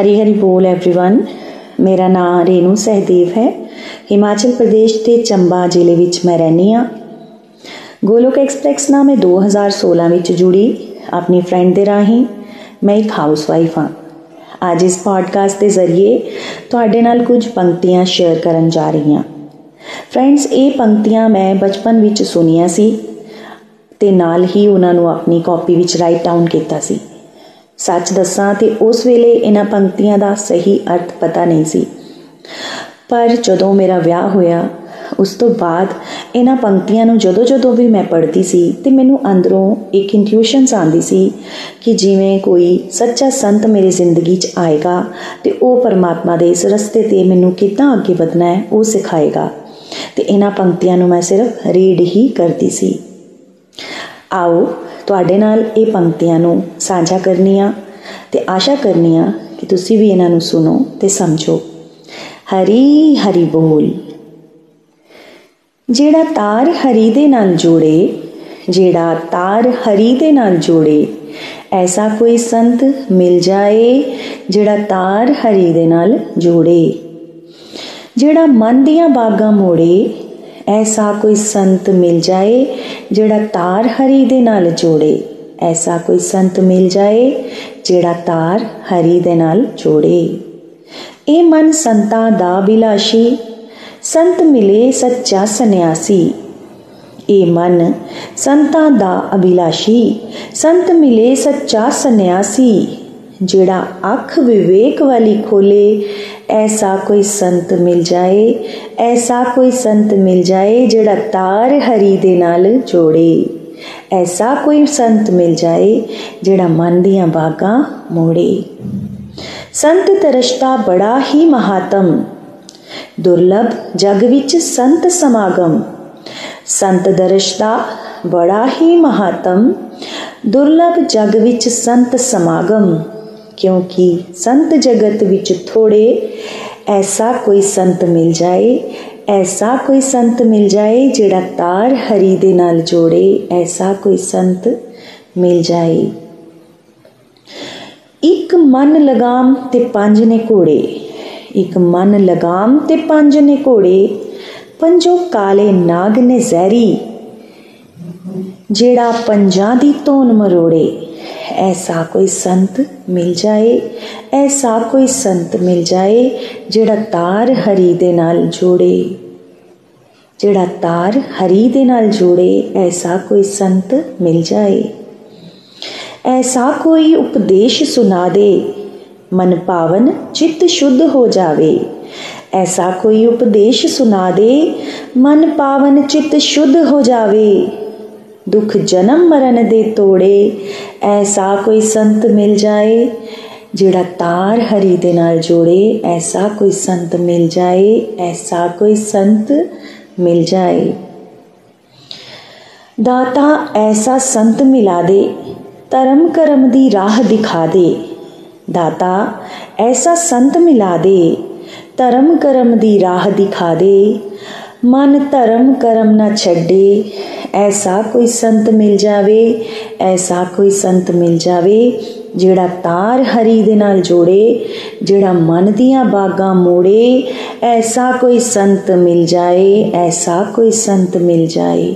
ਹਰੀ ਹਰੀ ਬੋਲ एवरीवन ਮੇਰਾ ਨਾਮ ਰੇਨੂ ਸਹਦੇਵ ਹੈ ਹਿਮਾਚਲ ਪ੍ਰਦੇਸ਼ ਦੇ ਚੰਬਾ ਜ਼ਿਲ੍ਹੇ ਵਿੱਚ ਮੈਂ ਰਹਿੰਦੀ ਹਾਂ ਗੋਲੋਕ ਐਕਸਪ੍ਰੈਸ ਨਾਲ ਮੈਂ 2016 ਵਿੱਚ ਜੁੜੀ ਆਪਣੀ ਫਰੈਂਡ ਦੇ ਰਾਹੀਂ ਮੈਂ ਇੱਕ ਹਾਊਸਵਾਈਫ ਹਾਂ ਅੱਜ ਇਸ ਪੋਡਕਾਸਟ ਦੇ ਜ਼ਰੀਏ ਤੁਹਾਡੇ ਨਾਲ ਕੁਝ ਪੰਕਤੀਆਂ ਸ਼ੇਅਰ ਕਰਨ ਜਾ ਰਹੀ ਹਾਂ ਫਰੈਂਡਸ ਇਹ ਪੰਕਤੀਆਂ ਮੈਂ ਬਚਪਨ ਵਿੱਚ ਸੁਣੀਆਂ ਸੀ ਤੇ ਨਾਲ ਹੀ ਉਹਨਾਂ ਨੂੰ ਆਪਣੀ ਕਾਪੀ ਵਿੱਚ ਰਾਈਟ ਡਾਊਨ ਕੀਤਾ ਸੀ ਸੱਚ ਦੱਸਾਂ ਤੇ ਉਸ ਵੇਲੇ ਇਹਨਾਂ ਪੰਕਤੀਆਂ ਦਾ ਸਹੀ ਅਰਥ ਪਤਾ ਨਹੀਂ ਸੀ। ਪਰ ਜਦੋਂ ਮੇਰਾ ਵਿਆਹ ਹੋਇਆ, ਉਸ ਤੋਂ ਬਾਅਦ ਇਹਨਾਂ ਪੰਕਤੀਆਂ ਨੂੰ ਜਦੋਂ ਜਦੋਂ ਵੀ ਮੈਂ ਪੜ੍ਹਦੀ ਸੀ ਤੇ ਮੈਨੂੰ ਅੰਦਰੋਂ ਇੱਕ ਇੰਟਿਊਸ਼ਨਸ ਆਂਦੀ ਸੀ ਕਿ ਜਿਵੇਂ ਕੋਈ ਸੱਚਾ ਸੰਤ ਮੇਰੀ ਜ਼ਿੰਦਗੀ 'ਚ ਆਏਗਾ ਤੇ ਉਹ ਪਰਮਾਤਮਾ ਦੇ ਇਸ ਰਸਤੇ ਤੇ ਮੈਨੂੰ ਕਿੱਦਾਂ ਅੱਗੇ ਵਧਣਾ ਹੈ, ਉਹ ਸਿਖਾਏਗਾ। ਤੇ ਇਹਨਾਂ ਪੰਕਤੀਆਂ ਨੂੰ ਮੈਂ ਸਿਰਫ ਰੀਡ ਹੀ ਕਰਦੀ ਸੀ। ਆਓ ਤੁਹਾਡੇ ਨਾਲ ਇਹ ਪੰਕਤੀਆਂ ਨੂੰ ਸਾਂਝਾ ਕਰਨੀਆਂ ਤੇ ਆਸ਼ਾ ਕਰਨੀਆਂ ਕਿ ਤੁਸੀਂ ਵੀ ਇਹਨਾਂ ਨੂੰ ਸੁਣੋ ਤੇ ਸਮਝੋ। ਹਰੀ ਹਰੀ ਬੋਲ। ਜਿਹੜਾ ਤਾਰ ਹਰੀ ਦੇ ਨਾਲ ਜੋੜੇ, ਜਿਹੜਾ ਤਾਰ ਹਰੀ ਦੇ ਨਾਲ ਜੋੜੇ, ਐਸਾ ਕੋਈ ਸੰਤ ਮਿਲ ਜਾਏ ਜਿਹੜਾ ਤਾਰ ਹਰੀ ਦੇ ਨਾਲ ਜੋੜੇ। ਜਿਹੜਾ ਮਨ ਦੀਆਂ ਬਾਗਾਂ ਮੋੜੇ, ਐਸਾ ਕੋਈ ਸੰਤ ਮਿਲ ਜਾਏ ਜਿਹੜਾ ਤਾਰ ਹਰੀ ਦੇ ਨਾਲ ਜੋੜੇ, ਐਸਾ ਕੋਈ ਸੰਤ ਮਿਲ ਜਾਏ ਜਿਹੜਾ ਤਾਰ ਹਰੀ ਦੇ ਨਾਲ ਜੋੜੇ। ਇਹ ਮਨ ਸੰਤਾਂ ਦਾ ਬਿਲਾਸ਼ੀ, ਸੰਤ ਮਿਲੇ ਸੱਚਾ ਸੰਨਿਆਸੀ। ਇਹ ਮਨ ਸੰਤਾਂ ਦਾ ਅਭਿਲਾਸ਼ੀ, ਸੰਤ ਮਿਲੇ ਸੱਚਾ ਸੰਨਿਆਸੀ, ਜਿਹੜਾ ਅੱਖ ਵਿਵੇਕ ਵਾਲੀ ਖੋਲੇ ਐਸਾ ਕੋਈ ਸੰਤ ਮਿਲ ਜਾਏ, ਐਸਾ ਕੋਈ ਸੰਤ ਮਿਲ ਜਾਏ ਜਿਹੜਾ ਤਾਰ ਹਰੀ ਦੇ ਨਾਲ ਜੋੜੇ। ਐਸਾ ਕੋਈ ਸੰਤ ਮਿਲ ਜਾਏ ਜਿਹੜਾ ਮਨ ਦੀਆਂ ਬਾਗਾਂ ਮੋੜੇ। ਸੰਤ ਤਰਸ਼ਤਾ ਬੜਾ ਹੀ ਮਹਾਤਮ। ਦੁਰਲਭ ਜਗ ਵਿੱਚ ਸੰਤ ਸਮਾਗਮ। ਸੰਤ ਦਰਸ਼ਤਾ ਬੜਾ ਹੀ ਮਹਾਤਮ। ਦੁਰਲਭ ਜਗ ਵਿੱਚ ਸੰਤ ਸਮਾਗਮ। ਕਿਉਂਕਿ ਸੰਤ ਜਗਤ ਵਿੱਚ ਥੋੜੇ ਐਸਾ ਕੋਈ ਸੰਤ ਮਿਲ ਜਾਏ, ਐਸਾ ਕੋਈ ਸੰਤ ਮਿਲ ਜਾਏ ਜਿਹੜਾ ਤਾਰ ਹਰੀ ਦੇ ਨਾਲ ਜੋੜੇ, ਐਸਾ ਕੋਈ ਸੰਤ ਮਿਲ ਜਾਏ। ਇੱਕ ਮਨ ਲਗਾਮ ਤੇ ਪੰਜ ਨੇ ਘੋੜੇ, ਇੱਕ ਮਨ ਲਗਾਮ ਤੇ ਪੰਜ ਨੇ ਘੋੜੇ, ਪੰਜੋ ਕਾਲੇ ਨਾਗ ਨੇ ਜ਼ਹਿਰੀ, ਜਿਹੜਾ ਪੰਜਾਂ ਦੀ ਧੋਨ ਮਰੋੜੇ। ਐਸਾ ਕੋਈ ਸੰਤ ਮਿਲ ਜਾਏ ਐਸਾ ਕੋਈ ਸੰਤ ਮਿਲ ਜਾਏ ਜਿਹੜਾ ਤਾਰ ਹਰੀ ਦੇ ਨਾਲ ਜੋੜੇ ਜਿਹੜਾ ਤਾਰ ਹਰੀ ਦੇ ਨਾਲ ਜੋੜੇ ਐਸਾ ਕੋਈ ਸੰਤ ਮਿਲ ਜਾਏ ਐਸਾ ਕੋਈ ਉਪਦੇਸ਼ ਸੁਣਾ ਦੇ ਮਨ ਪਾਵਨ ਚਿੱਤ ਸ਼ੁੱਧ ਹੋ ਜਾਵੇ ਐਸਾ ਕੋਈ ਉਪਦੇਸ਼ ਸੁਣਾ ਦੇ ਮਨ ਪਾਵਨ ਚਿੱਤ ਸ਼ੁੱਧ ਹੋ ਜਾਵੇ ਦੁੱਖ ਜਨਮ ਮਰਨ ਦੇ ਤੋੜੇ ਐਸਾ ਕੋਈ ਸੰਤ ਮਿਲ ਜਾਏ ਜਿਹੜਾ ਤਾਰ ਹਰੀ ਦੇ ਨਾਲ ਜੋੜੇ ਐਸਾ ਕੋਈ ਸੰਤ ਮਿਲ ਜਾਏ ਐਸਾ ਕੋਈ ਸੰਤ ਮਿਲ ਜਾਏ ਦਾਤਾ ਐਸਾ ਸੰਤ ਮਿਲਾ ਦੇ ਧਰਮ ਕਰਮ ਦੀ ਰਾਹ ਦਿਖਾ ਦੇ ਦਾਤਾ ਐਸਾ ਸੰਤ ਮਿਲਾ ਦੇ ਧਰਮ ਕਰਮ ਦੀ ਰਾਹ ਦਿਖਾ ਦੇ ਮਨ ਧਰਮ ਕਰਮ ਨਾ ਛੱਡੇ ਐਸਾ ਕੋਈ ਸੰਤ ਮਿਲ ਜਾਵੇ, ਐਸਾ ਕੋਈ ਸੰਤ ਮਿਲ ਜਾਵੇ ਜਿਹੜਾ ਤਾਰ ਹਰੀ ਦੇ ਨਾਲ ਜੋੜੇ, ਜਿਹੜਾ ਮਨ ਦੀਆਂ ਬਾਗਾਂ ਮੋੜੇ, ਐਸਾ ਕੋਈ ਸੰਤ ਮਿਲ ਜਾਏ, ਐਸਾ ਕੋਈ ਸੰਤ ਮਿਲ ਜਾਏ।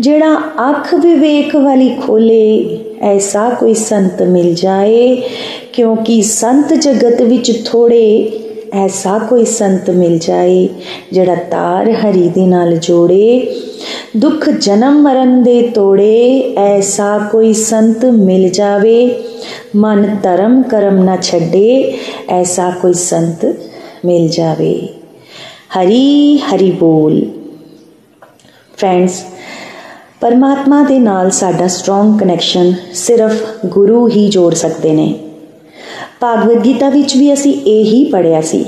ਜਿਹੜਾ ਅੱਖ ਵਿਵੇਕ ਵਾਲੀ ਖੋਲੇ, ਐਸਾ ਕੋਈ ਸੰਤ ਮਿਲ ਜਾਏ, ਕਿਉਂਕਿ ਸੰਤ ਜਗਤ ਵਿੱਚ ਥੋੜੇ, ਐਸਾ ਕੋਈ ਸੰਤ ਮਿਲ ਜਾਏ, ਜਿਹੜਾ ਤਾਰ ਹਰੀ ਦੇ ਨਾਲ ਜੋੜੇ ਦੁੱਖ ਜਨਮ ਮਰਨ ਦੇ ਤੋੜੇ, ਐਸਾ ਕੋਈ ਸੰਤ ਮਿਲ ਜਾਵੇ। ਮਨ ਧਰਮ ਕਰਮ ਨਾ ਛੱਡੇ, ਐਸਾ ਕੋਈ ਸੰਤ ਮਿਲ ਜਾਵੇ। ਹਰੀ ਹਰੀ ਬੋਲ। ਫਰੈਂਡਸ ਪਰਮਾਤਮਾ ਦੇ ਨਾਲ ਸਾਡਾ ਸਟਰੋਂਗ ਕਨੈਕਸ਼ਨ ਸਿਰਫ ਗੁਰੂ ਹੀ ਜੋੜ ਸਕਦੇ ਨੇ। ਭਾਗਵਤ ਗੀਤਾ ਵਿੱਚ ਵੀ ਅਸੀਂ ਇਹੀ ਪੜਿਆ ਸੀ।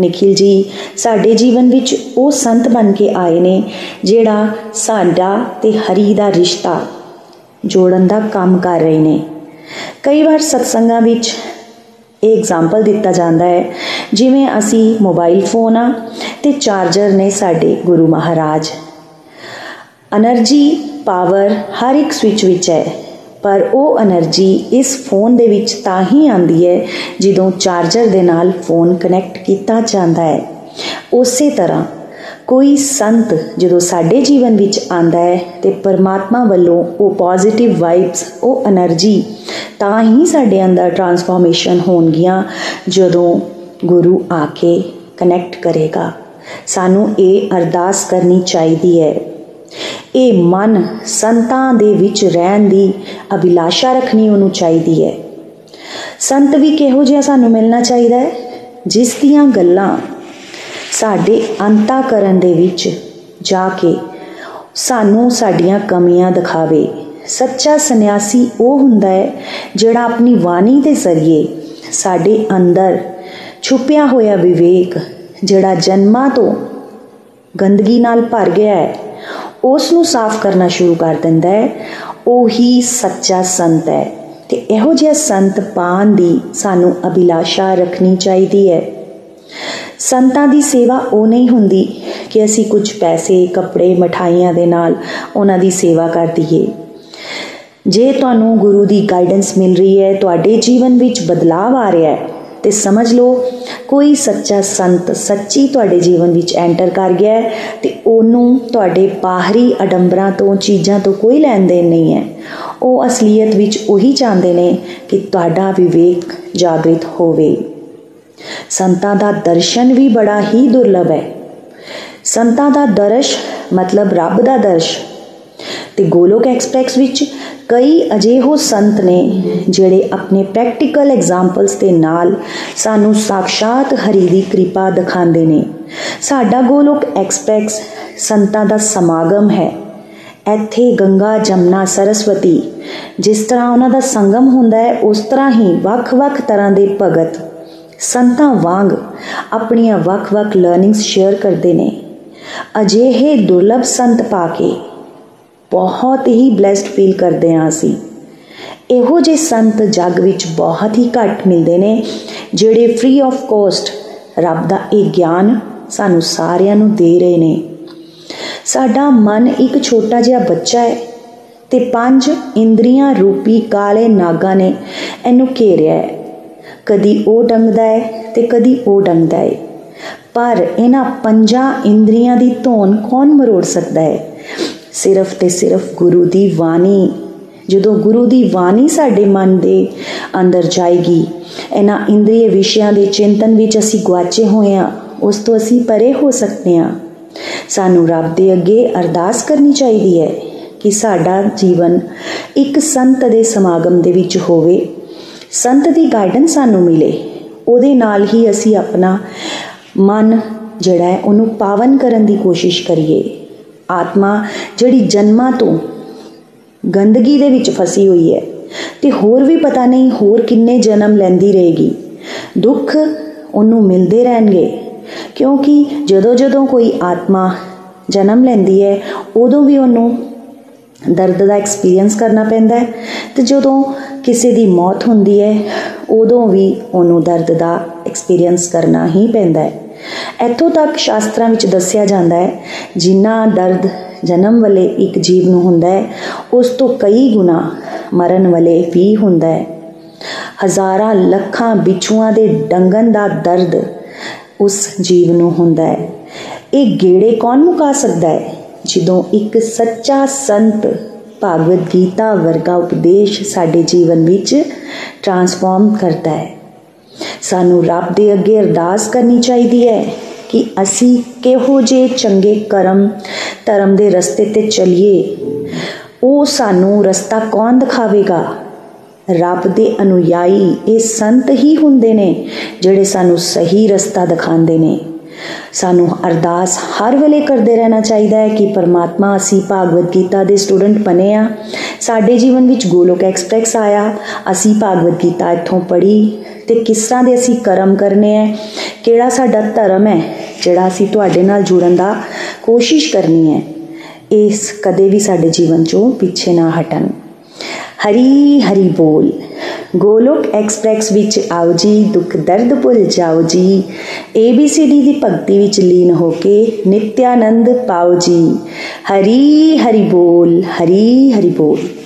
ਨikhil ji, ਸਾਡੇ ਜੀਵਨ ਵਿੱਚ ਉਹ ਸੰਤ ਬਣ ਕੇ ਆਏ ਨੇ ਜਿਹੜਾ ਸਾਡਾ ਤੇ ਹਰੀ ਦਾ ਰਿਸ਼ਤਾ ਜੋੜਨ ਦਾ ਕੰਮ ਕਰ ਰਹੇ ਨੇ। ਕਈ ਵਾਰ ਸਤਸੰਗਾਂ ਵਿੱਚ ਇਹ ਐਗਜ਼ਾਮਪਲ ਦਿੱਤਾ ਜਾਂਦਾ ਹੈ, ਜਿਵੇਂ ਅਸੀਂ ਮੋਬਾਈਲ ਫੋਨ ਆ ਤੇ ਚਾਰਜਰ ਨੇ ਸਾਡੇ ਗੁਰੂ ਮਹਾਰਾਜ। એનર્ਜੀ ਪਾਵਰ ਹਰ ਇੱਕ ਸਵਿਚ ਵਿੱਚ ਹੈ। ਪਰ ਉਹ એનર્ਜੀ ਇਸ ਫੋਨ ਦੇ ਵਿੱਚ ਤਾਂ ਹੀ ਆਂਦੀ ਹੈ ਜਦੋਂ ਚਾਰਜਰ ਦੇ ਨਾਲ ਫੋਨ ਕਨੈਕਟ ਕੀਤਾ ਜਾਂਦਾ ਹੈ। ਉਸੇ ਤਰ੍ਹਾਂ ਕੋਈ ਸੰਤ ਜਦੋਂ ਸਾਡੇ ਜੀਵਨ ਵਿੱਚ ਆਂਦਾ ਹੈ ਤੇ ਪਰਮਾਤਮਾ ਵੱਲੋਂ ਉਹ ਪੋਜ਼ਿਟਿਵ ਵਾਈਬਸ ਉਹ એનર્ਜੀ ਤਾਂ ਹੀ ਸਾਡੇ ਅੰਦਰ ਟਰਾਂਸਫਾਰਮੇਸ਼ਨ ਹੋਣਗੀਆਂ ਜਦੋਂ ਗੁਰੂ ਆ ਕੇ ਕਨੈਕਟ ਕਰੇਗਾ। ਸਾਨੂੰ ਇਹ ਅਰਦਾਸ ਕਰਨੀ ਚਾਹੀਦੀ ਹੈ। ਇਹ ਮਨ ਸੰਤਾਂ ਦੇ ਵਿੱਚ ਰਹਿਣ ਦੀ ਅਭਿਲਾਸ਼ਾ ਰੱਖਣੀ ਉਹਨੂੰ ਚਾਹੀਦੀ ਹੈ। ਸੰਤ ਵੀ ਕਿਹੋ ਜਿਹਾ ਸਾਨੂੰ ਮਿਲਣਾ ਚਾਹੀਦਾ ਹੈ? ਜਿਸ ਦੀਆਂ ਗੱਲਾਂ ਸਾਡੇ ਅੰਤਾਕਰਨ ਦੇ ਵਿੱਚ ਜਾ ਕੇ ਸਾਨੂੰ ਸਾਡੀਆਂ ਕਮੀਆਂ ਦਿਖਾਵੇ। ਸੱਚਾ ਸੰਨਿਆਸੀ ਉਹ ਹੁੰਦਾ ਹੈ ਜਿਹੜਾ ਆਪਣੀ ਬਾਣੀ ਦੇ ਜ਼ਰੀਏ ਸਾਡੇ ਅੰਦਰ ਛੁਪਿਆ ਹੋਇਆ ਵਿਵੇਕ ਜਿਹੜਾ ਜਨਮਾਂ ਤੋਂ ਗੰਦਗੀ ਨਾਲ ਭਰ ਗਿਆ ਹੈ। ਉਸ ਨੂੰ ਸਾਫ਼ ਕਰਨਾ ਸ਼ੁਰੂ ਕਰ ਦਿੰਦਾ ਹੈ। ਉਹੀ ਸੱਚਾ ਸੰਤ ਹੈ ਤੇ ਇਹੋ ਜਿਹਾ ਸੰਤ ਪਾਣ ਦੀ ਸਾਨੂੰ ਅਭਿਲਾਸ਼ਾ ਰੱਖਣੀ ਚਾਹੀਦੀ ਹੈ। ਸੰਤਾਂ ਦੀ ਸੇਵਾ ਉਹ ਨਹੀਂ ਹੁੰਦੀ ਕਿ ਅਸੀਂ ਕੁਝ ਪੈਸੇ, ਕੱਪੜੇ, ਮਠਾਈਆਂ ਦੇ ਨਾਲ ਉਹਨਾਂ ਦੀ ਸੇਵਾ ਕਰ ਦਈਏ। ਜੇ ਤੁਹਾਨੂੰ ਗੁਰੂ ਦੀ ਗਾਈਡੈਂਸ ਮਿਲ ਰਹੀ ਹੈ, ਤੁਹਾਡੇ ਜੀਵਨ ਵਿੱਚ ਬਦਲਾਅ ਆ ਰਿਹਾ ਹੈ, ਤੇ ਸਮਝ ਲਓ ਕੋਈ ਸੱਚਾ ਸੰਤ ਸੱਚੀ ਤੁਹਾਡੇ ਜੀਵਨ ਵਿੱਚ ਐਂਟਰ ਕਰ ਗਿਆ ਹੈ ਤੇ ਉਹਨੂੰ ਤੁਹਾਡੇ ਬਾਹਰੀ ਅਡੰਬਰਾਂ ਤੋਂ, ਚੀਜ਼ਾਂ ਤੋਂ ਕੋਈ ਲੈਣ ਦੇਣ ਨਹੀਂ ਹੈ। ਉਹ ਅਸਲੀਅਤ ਵਿੱਚ ਉਹੀ ਚਾਹੁੰਦੇ ਨੇ ਕਿ ਤੁਹਾਡਾ ਵਿਵੇਕ ਜਾਗਰਿਤ ਹੋਵੇ। ਸੰਤਾਂ ਦਾ ਦਰਸ਼ਨ ਵੀ ਬੜਾ ਹੀ ਦੁਰਲਭ ਹੈ। ਸੰਤਾਂ ਦਾ ਦਰਸ਼ ਮਤਲਬ ਰੱਬ ਦਾ ਦਰਸ਼। ਤੇ ਗੋਲੋਕ ਐਕਸਪ੍ਰੈਸ ਵਿੱਚ ਕਈ ਅਜਿਹੋ ਸੰਤ ਨੇ ਜਿਹੜੇ ਆਪਣੇ ਪ੍ਰੈਕਟੀਕਲ ਐਗਜ਼ਾਮਪਲਸ ਦੇ ਨਾਲ ਸਾਨੂੰ ਸਾਖਸ਼ਾਤ ਹਰੀ ਦੀ ਕਿਰਪਾ ਦਿਖਾਉਂਦੇ ਨੇ। ਸਾਡਾ ਗੋਲੋਕ ਐਕਸਪ੍ਰੈਸ ਸੰਤਾਂ ਦਾ ਸਮਾਗਮ ਹੈ। ਇੱਥੇ ਗੰਗਾ, ਜਮਨਾ, ਸਰਸਵਤੀ, ਜਿਸ ਤਰ੍ਹਾਂ ਉਹਨਾਂ ਦਾ ਸੰਗਮ ਹੁੰਦਾ ਹੈ, ਉਸ ਤਰ੍ਹਾਂ ਹੀ ਵੱਖ-ਵੱਖ ਤਰ੍ਹਾਂ ਦੇ ਭਗਤ ਸੰਤਾਂ ਵਾਂਗ ਆਪਣੀਆਂ ਵੱਖ-ਵੱਖ ਲਰਨਿੰਗਸ ਸ਼ੇਅਰ ਕਰਦੇ ਨੇ। ਅਜਿਹੇ ਦੁਰਲਭ ਸੰਤ ਪਾ ਕੇ ਬਹੁਤ ਹੀ ਬlesed ਫੀਲ ਕਰਦੇ ਹਾਂ ਅਸੀਂ। ਇਹੋ ਜਿਹੇ ਸੰਤ ਜੱਗ ਵਿੱਚ ਬਹੁਤ ਹੀ ਘੱਟ ਮਿਲਦੇ ਨੇ, ਜਿਹੜੇ ਫ੍ਰੀ ਆਫ ਕੋਸਟ ਰੱਬ ਦਾ ਇਹ ਗਿਆਨ ਸਾਨੂੰ ਸਾਰਿਆਂ ਨੂੰ ਦੇ ਰਹੇ ਨੇ। ਸਾਡਾ ਮਨ ਇੱਕ ਛੋਟਾ ਜਿਹਾ ਬੱਚਾ ਹੈ ਤੇ ਪੰਜ ਇੰਦਰੀਆਂ ਰੂਪੀ ਕਾਲੇ ਨਾਗਾ ਨੇ ਇਹਨੂੰ ਘੇਰਿਆ ਹੈ। ਕਦੀ ਉਹ ਡੰਗਦਾ ਹੈ ਤੇ ਕਦੀ ਉਹ ਡੰਗਦਾ ਹੈ। ਪਰ ਇਹਨਾਂ ਪੰਜਾਂ ਇੰਦਰੀਆਂ ਦੀ ਧੋਣ ਕੌਣ ਮਰੋੜ ਸਕਦਾ ਹੈ? ਸਿਰਫ ਤੇ ਸਿਰਫ ਗੁਰੂ ਦੀ ਬਾਣੀ। ਜਦੋਂ ਗੁਰੂ ਦੀ ਬਾਣੀ ਸਾਡੇ ਮਨ ਦੇ ਅੰਦਰ ਜਾਏਗੀ, ਇਹਨਾਂ ਇੰਦਰੀਏ ਵਿਸ਼ਿਆਂ ਦੇ ਚਿੰਤਨ ਵਿੱਚ ਅਸੀਂ ਗਵਾਚੇ ਹੋਏ ਆ ਉਸ ਤੋਂ ਅਸੀਂ ਪਰੇ ਹੋ ਸਕਦੇ ਆ ਸਾਨੂੰ ਰੱਬ ਦੇ ਅੱਗੇ ਅਰਦਾਸ ਕਰਨੀ ਚਾਹੀਦੀ ਹੈ ਕਿ ਸਾਡਾ ਜੀਵਨ ਇੱਕ ਸੰਤ ਦੇ ਸਮਾਗਮ ਦੇ ਵਿੱਚ ਹੋਵੇ। ਸੰਤ ਦੀ ਗਾਈਡੈਂਸ ਸਾਨੂੰ ਮਿਲੇ। ਉਹਦੇ ਨਾਲ ਹੀ ਅਸੀਂ ਆਪਣਾ ਮਨ ਜਿਹੜਾ ਹੈ, ਉਹਨੂੰ ਪਾਵਨ ਕਰਨ ਦੀ ਕੋਸ਼ਿਸ਼ ਕਰੀਏ। ਆਤਮਾ ਜਿਹੜੀ ਜਨਮਾਂ ਤੋਂ ਗੰਦਗੀ ਦੇ ਵਿੱਚ ਫਸੀ ਹੋਈ ਹੈ। ਤੇ ਹੋਰ ਵੀ ਪਤਾ ਨਹੀਂ ਹੋਰ ਕਿੰਨੇ ਜਨਮ ਲੈਂਦੀ ਰਹੇਗੀ। ਦੁੱਖ ਉਹਨੂੰ ਮਿਲਦੇ ਰਹਿਣਗੇ। ਕਿਉਂਕਿ ਜਦੋਂ ਜਦੋਂ ਕੋਈ ਆਤਮਾ ਜਨਮ ਲੈਂਦੀ ਹੈ, ਉਦੋਂ ਵੀ ਉਹਨੂੰ ਦਰਦ ਦਾ ਐਕਸਪੀਰੀਅੰਸ ਕਰਨਾ ਪੈਂਦਾ ਹੈ। ਤੇ ਜਦੋਂ ਕਿਸੇ ਦੀ ਮੌਤ ਹੁੰਦੀ ਹੈ, ਉਦੋਂ ਵੀ ਉਹਨੂੰ ਦਰਦ ਦਾ ਐਕਸਪੀਰੀਅੰਸ ਕਰਨਾ ਹੀ ਪੈਂਦਾ ਹੈ। ਇੱਥੋਂ ਤੱਕ ਸ਼ਾਸਤਰਾਂ ਵਿੱਚ ਦੱਸਿਆ ਜਾਂਦਾ ਹੈ, ਜਿੰਨਾ ਦਰਦ ਜਨਮ ਵਾਲੇ ਇੱਕ ਜੀਵ ਨੂੰ ਹੁੰਦਾ ਹੈ, ਉਸ ਤੋਂ ਕਈ ਗੁਣਾ ਮਰਨ ਵਾਲੇ ਵੀ ਹੁੰਦਾ ਹੈ। ਹਜ਼ਾਰਾਂ ਲੱਖਾਂ ਵਿਛੂਆਂ ਦੇ ਡੰਗਨ ਦਾ ਦਰਦ ਉਸ ਜੀਵ ਨੂੰ ਹੁੰਦਾ ਹੈ। ਇਹ ਗੇੜੇ ਕੌਣ ਮੁਕਾ ਸਕਦਾ ਹੈ? ਜਦੋਂ ਇੱਕ ਸੱਚਾ ਸੰਤ ਭਾਗਵਤ ਗੀਤਾ ਵਰਗਾ ਉਪਦੇਸ਼ ਸਾਡੇ ਜੀਵਨ ਵਿੱਚ ਟਰਾਂਸਫਾਰਮ ਕਰਦਾ ਹੈ। ਸਾਨੂੰ ਰੱਬ ਦੇ ਅੱਗੇ ਅਰਦਾਸ ਕਰਨੀ ਚਾਹੀਦੀ ਹੈ ਕਿ ਅਸੀਂ ਕਿਹੋ ਜੇ ਚੰਗੇ ਕਰਮ, ਧਰਮ ਦੇ ਰਸਤੇ ਤੇ ਚੱਲੀਏ। ਉਹ ਸਾਨੂੰ ਰਸਤਾ ਕੌਣ ਦਿਖਾਵੇਗਾ? ਰੱਬ ਦੇ ਅਨੁਯਾਈ ਇਹ ਸੰਤ ਹੀ ਹੁੰਦੇ ਨੇ ਜਿਹੜੇ ਸਾਨੂੰ ਸਹੀ ਰਸਤਾ ਦਿਖਾਉਂਦੇ ਨੇ। ਸਾਨੂੰ ਅਰਦਾਸ ਹਰ ਵੇਲੇ ਕਰਦੇ ਰਹਿਣਾ ਚਾਹੀਦਾ ਹੈ ਕਿ ਪਰਮਾਤਮਾ ਅਸੀਂ ਭਾਗਵਤ ਗੀਤਾ ਦੇ ਸਟੂਡੈਂਟ ਬਨੇ ਆ ਸਾਡੇ ਜੀਵਨ ਵਿੱਚ ਗੋਲੋਕ ਐਕਸਪ੍ਰੈਸ ਆਇਆ। ਅਸੀਂ ਭਾਗਵਤ ਗੀਤਾ ਇੱਥੋਂ ਪੜ੍ਹੀ। ਤੇ ਕਿਸ ਤਰ੍ਹਾਂ ਦੇ ਅਸੀਂ ਕਰਮ ਕਰਨੇ ਹੈ ਕਿਹੜਾ ਸਾਡਾ ਧਰਮ ਹੈ ਜਿਹੜਾ ਅਸੀਂ ਤੁਹਾਡੇ ਨਾਲ ਜੁੜਨ ਦਾ ਕੋਸ਼ਿਸ਼ ਕਰਨੀ ਹੈ ਇਸ ਕਦੇ ਵੀ ਸਾਡੇ ਜੀਵਨ ਚੋਂ ਪਿੱਛੇ ਨਾ ਹਟਣ। ਹਰੀ ਹਰੀ ਬੋਲ। ਗੋਲੋਕ ਐਕਸਪ੍ਰੈਸ ਵਿੱਚ ਆਓ ਜੀ, ਦੁੱਖ ਦਰਦ ਭੁੱਲ ਜਾਓ ਜੀ। ABCD ਦੀ ਭਗਤੀ ਵਿੱਚ ਲੀਨ ਹੋ ਕੇ ਨਿਤਿਆਨੰਦ ਪਾਓ ਜੀ। ਹਰੀ ਹਰੀ ਬੋਲ, ਹਰੀ ਹਰੀ ਬੋਲ।